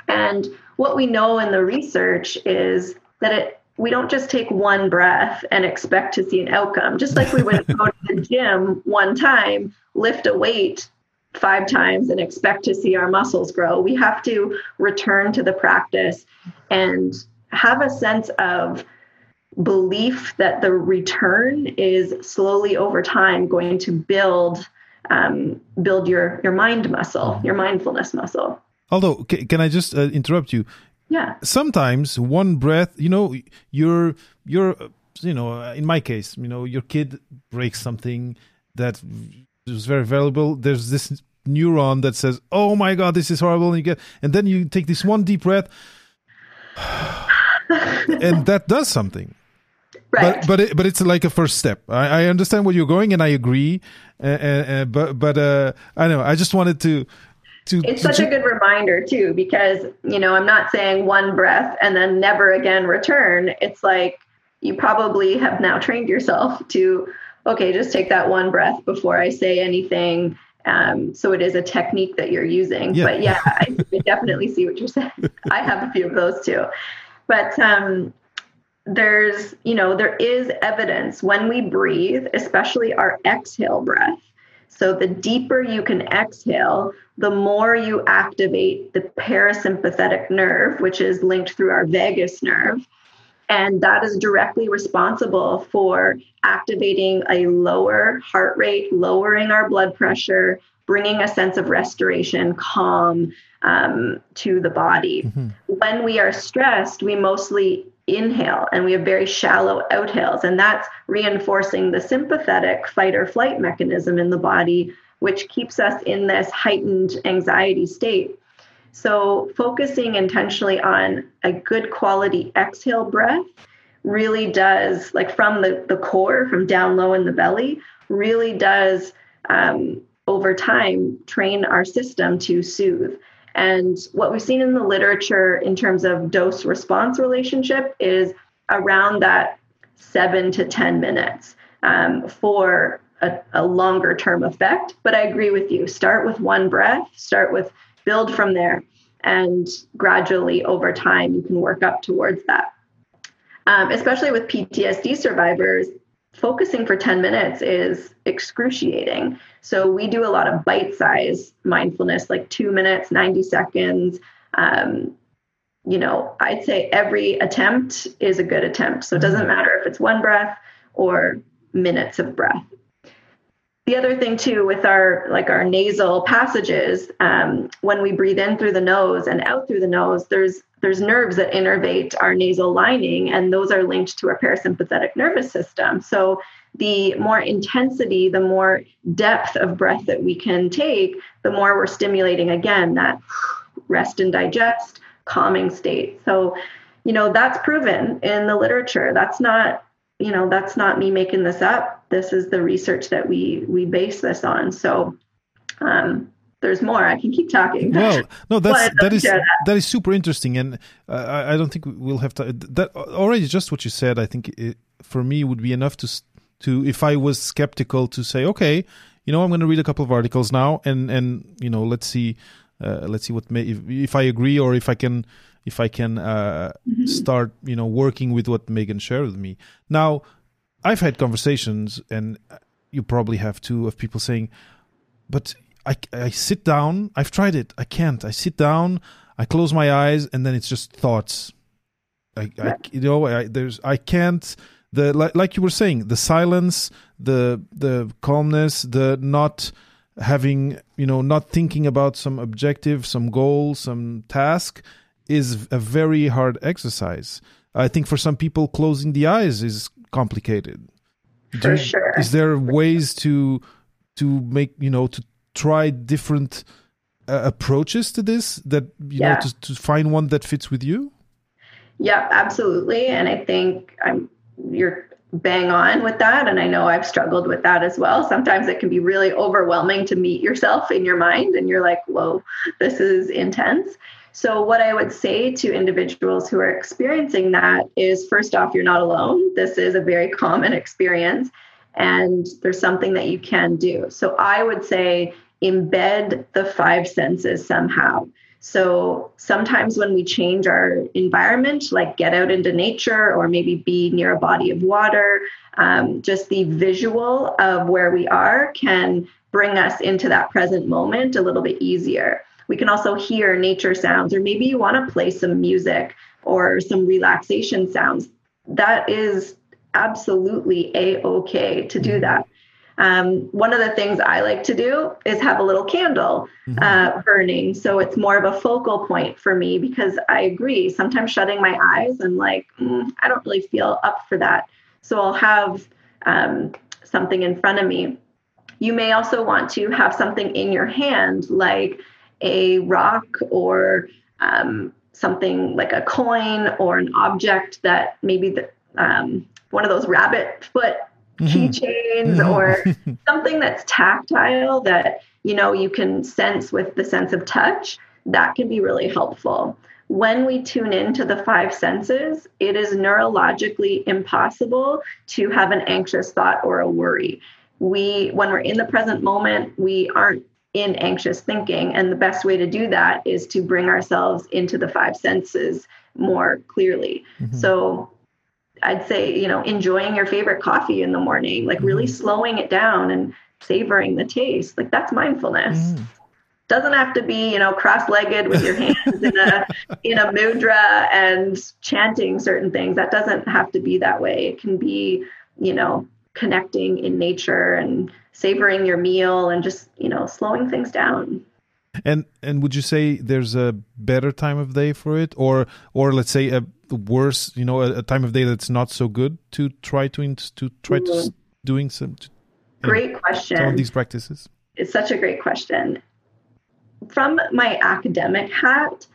And what we know in the research is that it we don't just take one breath and expect to see an outcome. Just like we wouldn't go to the gym one time, lift a weight five times and expect to see our muscles grow. We have to return to the practice and have a sense of belief that the return is slowly over time going to build um, build your your mind muscle, your mindfulness muscle. Although, can I just uh, interrupt you? Yeah. Sometimes one breath, you know, you're you're you know, uh, in my case, you know, your kid breaks something that is very valuable. There's this neuron that says, "Oh my god, this is horrible," and you get, and then you take this one deep breath, and that does something. Right. But but it, but it's like a first step. I, I understand where you're going, and I agree. Uh, uh, but but uh, I know. I just wanted to to, it's to, such a good reminder too because you know i'm not saying one breath and then never again return it's like you probably have now trained yourself to okay just take that one breath before i say anything um, so it is a technique that you're using yeah. but yeah I, I definitely see what you're saying i have a few of those too but um, there's you know there is evidence when we breathe especially our exhale breath so the deeper you can exhale, the more you activate the parasympathetic nerve, which is linked through our vagus nerve. And that is directly responsible for activating a lower heart rate, lowering our blood pressure, bringing a sense of restoration, calm um, to the body. Mm-hmm. When we are stressed, we mostly inhale and we have very shallow outhales. And that's reinforcing the sympathetic fight or flight mechanism in the body, which keeps us in this heightened anxiety state. So, focusing intentionally on a good quality exhale breath really does, like from the, the core, from down low in the belly, really does um, over time train our system to soothe. And what we've seen in the literature in terms of dose response relationship is around that seven to 10 minutes um, for a, a longer term effect. But I agree with you. Start with one breath, start with build from there, and gradually over time, you can work up towards that. um, especially with PTSD survivors, focusing for 10 minutes is excruciating. So we do a lot of bite size mindfulness, like two minutes, 90 seconds. Um, you know, I'd say every attempt is a good attempt. So it doesn't mm-hmm. matter if it's one breath or minutes of breath. The other thing too with our like our nasal passages, um, when we breathe in through the nose and out through the nose, there's there's nerves that innervate our nasal lining, and those are linked to our parasympathetic nervous system. So the more intensity, the more depth of breath that we can take, the more we're stimulating again that rest and digest calming state. So, you know, that's proven in the literature. That's not, you know, that's not me making this up. This is the research that we we base this on. So, um, there's more. I can keep talking. Well, no, that's that is that. that is super interesting, and uh, I, I don't think we'll have to. That already just what you said. I think it, for me would be enough to to if I was skeptical to say, okay, you know, I'm going to read a couple of articles now, and and you know, let's see uh, let's see what may, if, if I agree or if I can if I can uh, mm-hmm. start you know working with what Megan shared with me. Now, I've had conversations, and you probably have too, of people saying, "But I I sit down. I've tried it. I can't. I sit down. I close my eyes, and then it's just thoughts. I, I you know I, there's I can't." The like, like you were saying, the silence, the the calmness, the not having you know not thinking about some objective some goal some task is a very hard exercise i think for some people closing the eyes is complicated for Do, sure is there ways to to make you know to try different uh, approaches to this that you yeah. know to, to find one that fits with you yeah absolutely and i think i'm you're bang on with that. And I know I've struggled with that as well. Sometimes it can be really overwhelming to meet yourself in your mind, and you're like, whoa, this is intense. So, what I would say to individuals who are experiencing that is first off, you're not alone. This is a very common experience, and there's something that you can do. So, I would say embed the five senses somehow. So sometimes when we change our environment, like get out into nature or maybe be near a body of water, um, just the visual of where we are can bring us into that present moment a little bit easier. We can also hear nature sounds, or maybe you want to play some music or some relaxation sounds. That is absolutely a okay to do mm-hmm. that. Um, one of the things I like to do is have a little candle mm-hmm. uh, burning. So it's more of a focal point for me because I agree. Sometimes shutting my eyes, I'm like, mm, I don't really feel up for that. So I'll have um, something in front of me. You may also want to have something in your hand, like a rock or um, something like a coin or an object that maybe the, um, one of those rabbit foot keychains mm-hmm. or something that's tactile that you know you can sense with the sense of touch that can be really helpful. When we tune into the five senses it is neurologically impossible to have an anxious thought or a worry. We when we're in the present moment we aren't in anxious thinking and the best way to do that is to bring ourselves into the five senses more clearly mm-hmm. so I'd say, you know, enjoying your favorite coffee in the morning, like really mm. slowing it down and savoring the taste. Like that's mindfulness. Mm. Doesn't have to be, you know, cross-legged with your hands in a in a mudra and chanting certain things. That doesn't have to be that way. It can be, you know, connecting in nature and savoring your meal and just, you know, slowing things down. And and would you say there's a better time of day for it, or or let's say a worse, you know, a, a time of day that's not so good to try to to try to mm-hmm. doing some. To, great know, question. Some of these practices. It's such a great question. From my academic hat,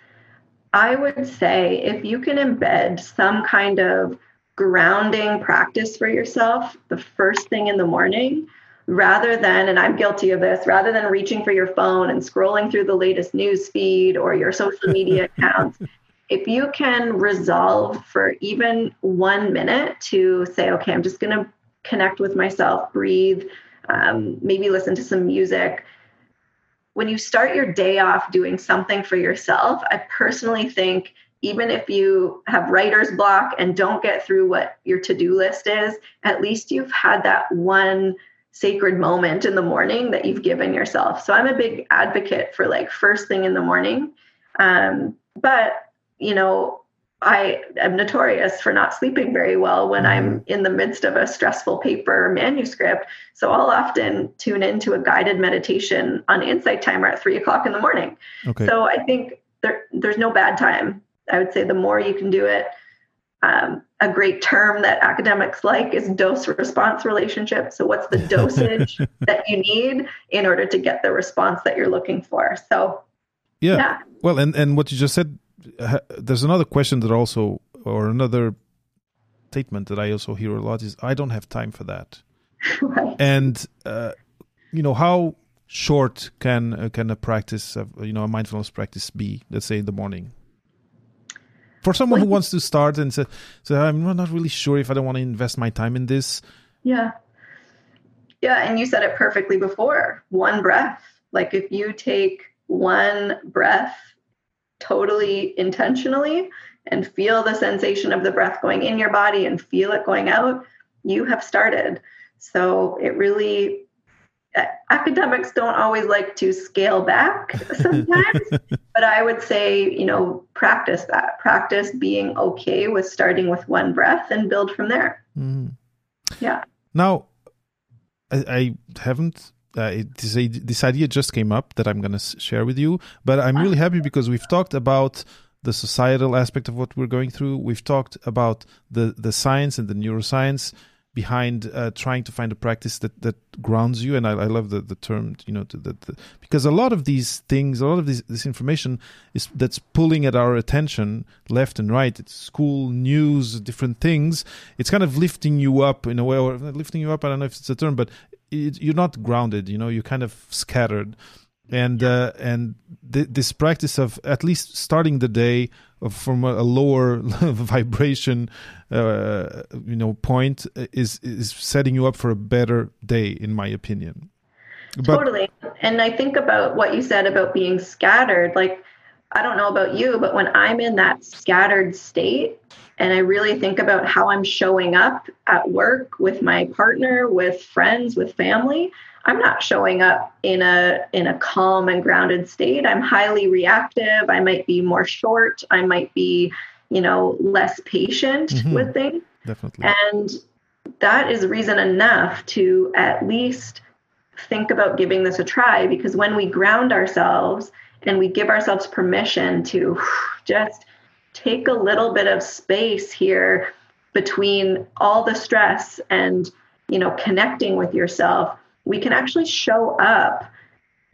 I would say if you can embed some kind of grounding practice for yourself the first thing in the morning rather than, and I'm guilty of this, rather than reaching for your phone and scrolling through the latest news feed or your social media accounts, if you can resolve for even one minute to say, okay, I'm just going to connect with myself, breathe, um, maybe listen to some music. When you start your day off doing something for yourself, I personally think even if you have writer's block and don't get through what your to-do list is, at least you've had that one sacred moment in the morning that you've given yourself. So I'm a big advocate for like first thing in the morning. Um, but you know, I am notorious for not sleeping very well when I'm mm-hmm. in the midst of a stressful paper manuscript. So I'll often tune into a guided meditation on Insight Timer at three o'clock in the morning. Okay. So I think there, there's no bad time. I would say the more you can do it, um, a great term that academics like is dose response relationship. So, what's the dosage that you need in order to get the response that you're looking for? So, yeah. yeah. Well, and, and what you just said, there's another question that also, or another statement that I also hear a lot is, I don't have time for that. right. And, uh, you know, how short can uh, can a practice of you know a mindfulness practice be let's say in the morning for someone who wants to start and say, so I'm not really sure if I don't want to invest my time in this. Yeah. Yeah. And you said it perfectly before one breath. Like if you take one breath totally intentionally and feel the sensation of the breath going in your body and feel it going out, you have started. So it really academics don't always like to scale back sometimes but i would say you know practice that. Practice being okay with starting with one breath and build from there. Mm. yeah. Now i, I haven't uh, this, this idea just came up that i'm going to share with you but i'm really happy because we've talked about the societal aspect of what we're going through. We've talked about the the science and the neuroscience behind uh, trying to find a practice that, that grounds you. And I, I love the, the term, you know, the, the, because a lot of these things, a lot of this, this information is that's pulling at our attention left and right. It's school, news, different things. It's kind of lifting you up in a way, or lifting you up. I don't know if it's a term, but it, you're not grounded. You know, you're kind of scattered and uh, and th- this practice of at least starting the day from a, lower vibration uh, you know point is is setting you up for a better day in my opinion. But, totally. And i think about what you said about being scattered. Like i don't know about you but when i'm in that scattered state and i really think about how i'm showing up at work with my partner with friends with family I'm not showing up in a in a calm and grounded state. I'm highly reactive. I might be more short. I might be, you know, less patient mm-hmm. with things. Definitely. And that is reason enough to at least think about giving this a try because when we ground ourselves and we give ourselves permission to just take a little bit of space here between all the stress and you know connecting with yourself we can actually show up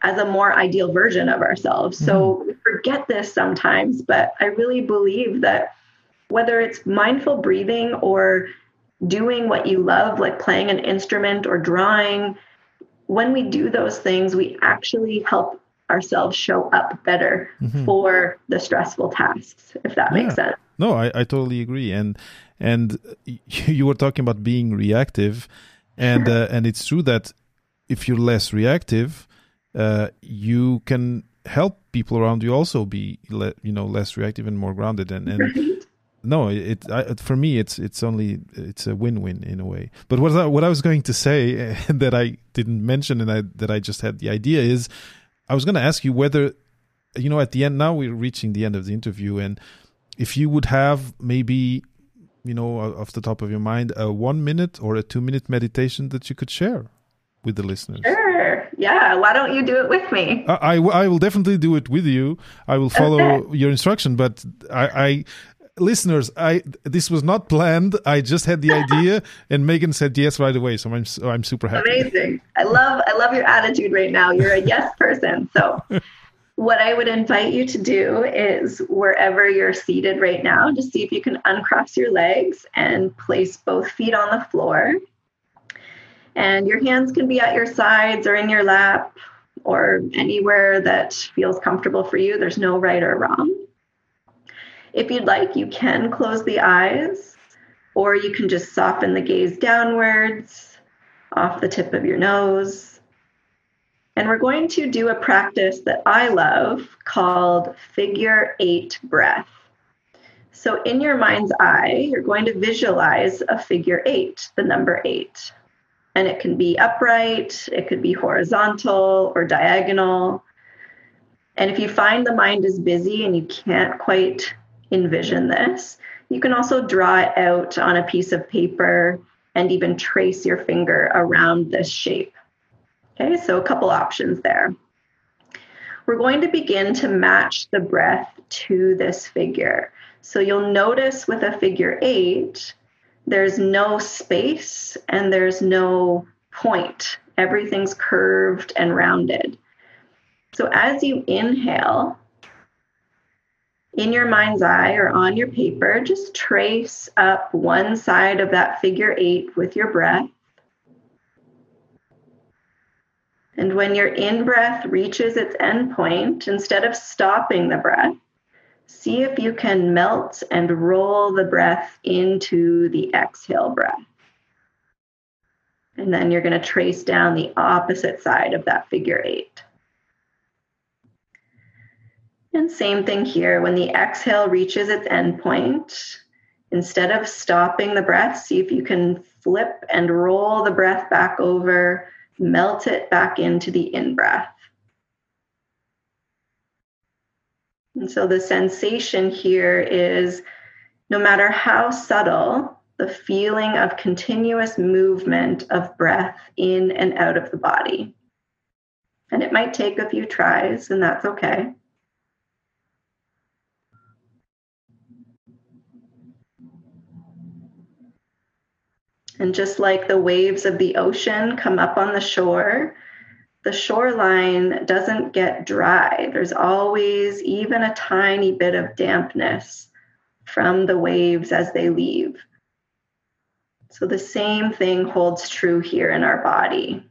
as a more ideal version of ourselves. Mm-hmm. So we forget this sometimes, but I really believe that whether it's mindful breathing or doing what you love, like playing an instrument or drawing, when we do those things, we actually help ourselves show up better mm-hmm. for the stressful tasks, if that yeah. makes sense. No, I, I totally agree. And and you were talking about being reactive, and uh, and it's true that if you're less reactive, uh, you can help people around you also be le- you know less reactive and more grounded and, and no it I, for me it's it's only it's a win-win in a way. But what I, what I was going to say that I didn't mention and I, that I just had the idea is I was going to ask you whether you know at the end now we're reaching the end of the interview and if you would have maybe you know off the top of your mind a one minute or a two minute meditation that you could share with the listeners? Sure. Yeah. Why don't you do it with me? I, I, I will definitely do it with you. I will follow okay. your instruction, but I, I listeners, I this was not planned. I just had the idea, and Megan said yes right away. So I'm so I'm super happy. Amazing! I love I love your attitude right now. You're a yes person. So, what I would invite you to do is wherever you're seated right now, just see if you can uncross your legs and place both feet on the floor. And your hands can be at your sides or in your lap or anywhere that feels comfortable for you. There's no right or wrong. If you'd like, you can close the eyes, or you can just soften the gaze downwards off the tip of your nose. And we're going to do a practice that I love called figure eight breath. So, in your mind's eye, you're going to visualize a figure eight, the number eight. And it can be upright, it could be horizontal or diagonal. And if you find the mind is busy and you can't quite envision this, you can also draw it out on a piece of paper and even trace your finger around this shape. Okay, so a couple options there. We're going to begin to match the breath to this figure. So you'll notice with a figure eight, there's no space and there's no point. Everything's curved and rounded. So as you inhale, in your mind's eye or on your paper, just trace up one side of that figure eight with your breath. And when your in breath reaches its end point, instead of stopping the breath, see if you can melt and roll the breath into the exhale breath. And then you're going to trace down the opposite side of that figure eight. And same thing here. When the exhale reaches its end point, instead of stopping the breath, see if you can flip and roll the breath back over, melt it back into the in breath. And so the sensation here is no matter how subtle, the feeling of continuous movement of breath in and out of the body. And it might take a few tries, and that's okay. And just like the waves of the ocean come up on the shore, the shoreline doesn't get dry. There's always even a tiny bit of dampness from the waves as they leave. So the same thing holds true here in our body.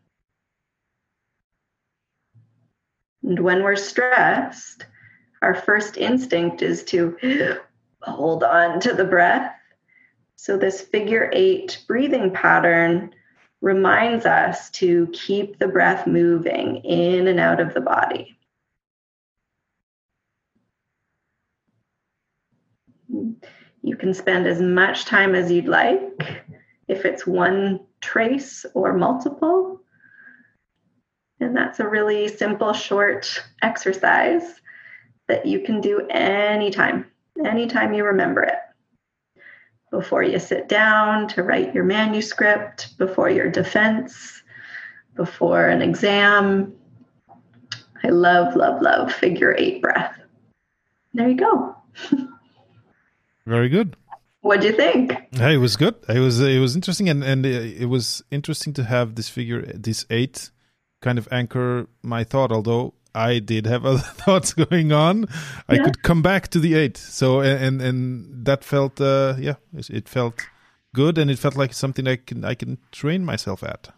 And when we're stressed, our first instinct is to hold on to the breath so, this figure eight breathing pattern reminds us to keep the breath moving in and out of the body. You can spend as much time as you'd like, if it's one trace or multiple. And that's a really simple, short exercise that you can do anytime, anytime you remember it before you sit down to write your manuscript, before your defense, before an exam. I love, love, love figure eight breath. There you go. Very good. What'd you think? Hey, it was good. It was it was interesting, and and it was interesting to have this figure, this eight, kind of anchor my thought. Although I did have other thoughts going on. I could come back to the eight. So and and that felt uh, yeah, it felt good, and it felt like something I can I can train myself at.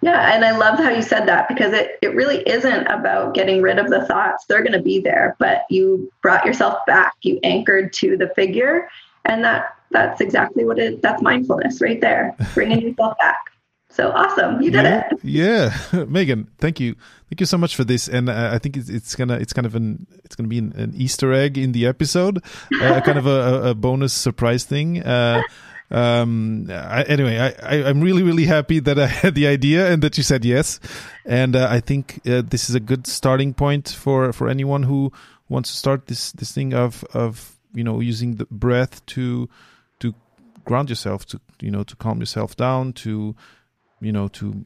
Yeah, and I love how you said that because it, it really isn't about getting rid of the thoughts. They're going to be there, but you brought yourself back. You anchored to the figure, and that that's exactly what it. That's mindfulness right there, bringing yourself back. So awesome, you did yeah, it. Yeah, Megan, thank you, thank you so much for this. And uh, I think it's, it's, gonna, it's kind of an, it's gonna be an, an Easter egg in the episode, uh, kind of a, a, bonus surprise thing. Uh, um, I, anyway, I, I, am really, really happy that I had the idea and that you said yes. And uh, I think uh, this is a good starting point for for anyone who wants to start this this thing of of you know using the breath to to ground yourself, to you know to calm yourself down, to you know to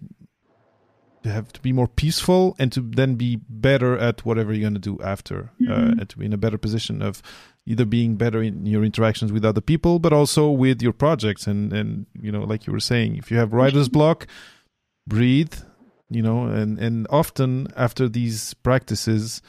to have to be more peaceful and to then be better at whatever you're going to do after uh, mm-hmm. uh, and to be in a better position of either being better in your interactions with other people but also with your projects and and you know like you were saying if you have writer's block breathe you know and and often after these practices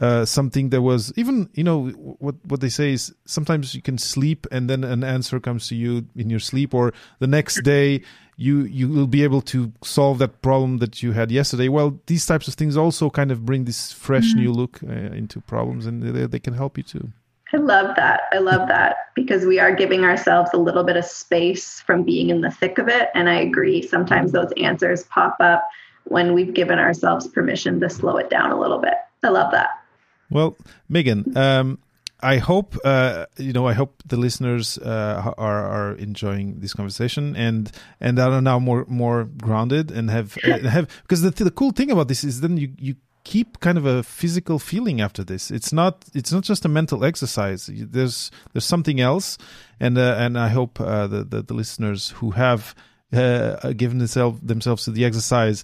uh, something that was even you know what what they say is sometimes you can sleep and then an answer comes to you in your sleep or the next day you you will be able to solve that problem that you had yesterday well these types of things also kind of bring this fresh mm-hmm. new look uh, into problems and they, they can help you too I love that. I love that because we are giving ourselves a little bit of space from being in the thick of it. And I agree. Sometimes those answers pop up when we've given ourselves permission to slow it down a little bit. I love that. Well, Megan, um, I hope uh, you know. I hope the listeners uh, are are enjoying this conversation and and are now more more grounded and have uh, have because the the cool thing about this is then you you keep kind of a physical feeling after this. It's not it's not just a mental exercise. There's there's something else, and uh, and I hope uh, the, the, the listeners who have uh, given themselves themselves to the exercise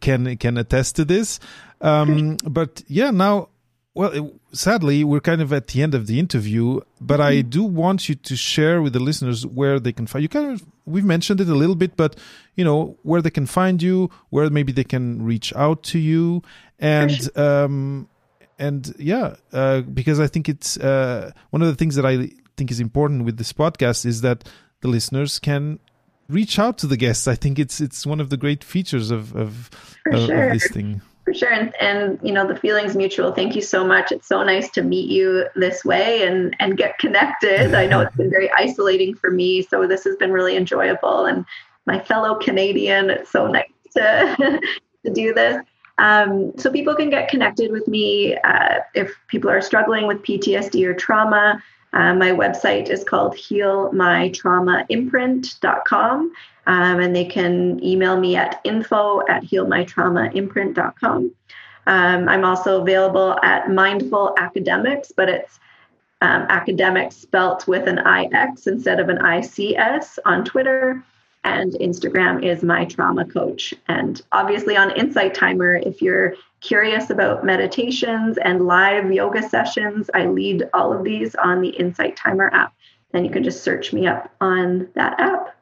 can can attest to this. Um, but yeah, now well, sadly, we're kind of at the end of the interview, but mm-hmm. I do want you to share with the listeners where they can find you. Kind of, we've mentioned it a little bit, but you know where they can find you, where maybe they can reach out to you, and um, and yeah, uh, because I think it's uh, one of the things that I think is important with this podcast is that the listeners can reach out to the guests. I think it's it's one of the great features of of, of, sure. of this thing. For sure. And, and, you know, the feeling's mutual. Thank you so much. It's so nice to meet you this way and, and get connected. I know it's been very isolating for me. So this has been really enjoyable. And my fellow Canadian, it's so nice to, to do this. Um, so people can get connected with me uh, if people are struggling with PTSD or trauma. Uh, my website is called healmytraumaimprint.com. Um, and they can email me at info at healmytraumaimprint.com. Um, I'm also available at Mindful Academics, but it's um, academics spelt with an IX instead of an ICS on Twitter. And Instagram is my trauma coach. And obviously on Insight Timer, if you're curious about meditations and live yoga sessions, I lead all of these on the Insight Timer app. And you can just search me up on that app.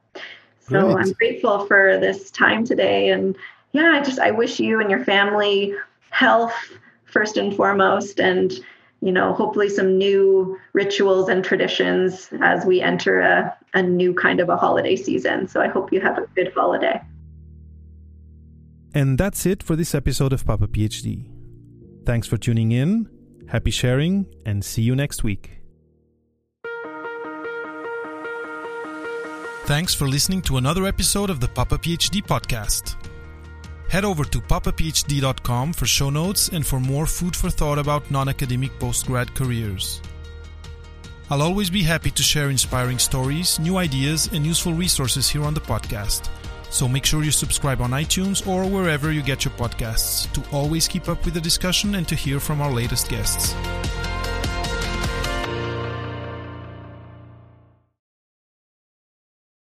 So I'm grateful for this time today. And yeah, I just, I wish you and your family health first and foremost. And, you know, hopefully some new rituals and traditions as we enter a, a new kind of a holiday season. So I hope you have a good holiday. And that's it for this episode of Papa PhD. Thanks for tuning in. Happy sharing and see you next week. Thanks for listening to another episode of the Papa PhD podcast. Head over to papaphd.com for show notes and for more food for thought about non academic postgrad careers. I'll always be happy to share inspiring stories, new ideas, and useful resources here on the podcast. So make sure you subscribe on iTunes or wherever you get your podcasts to always keep up with the discussion and to hear from our latest guests.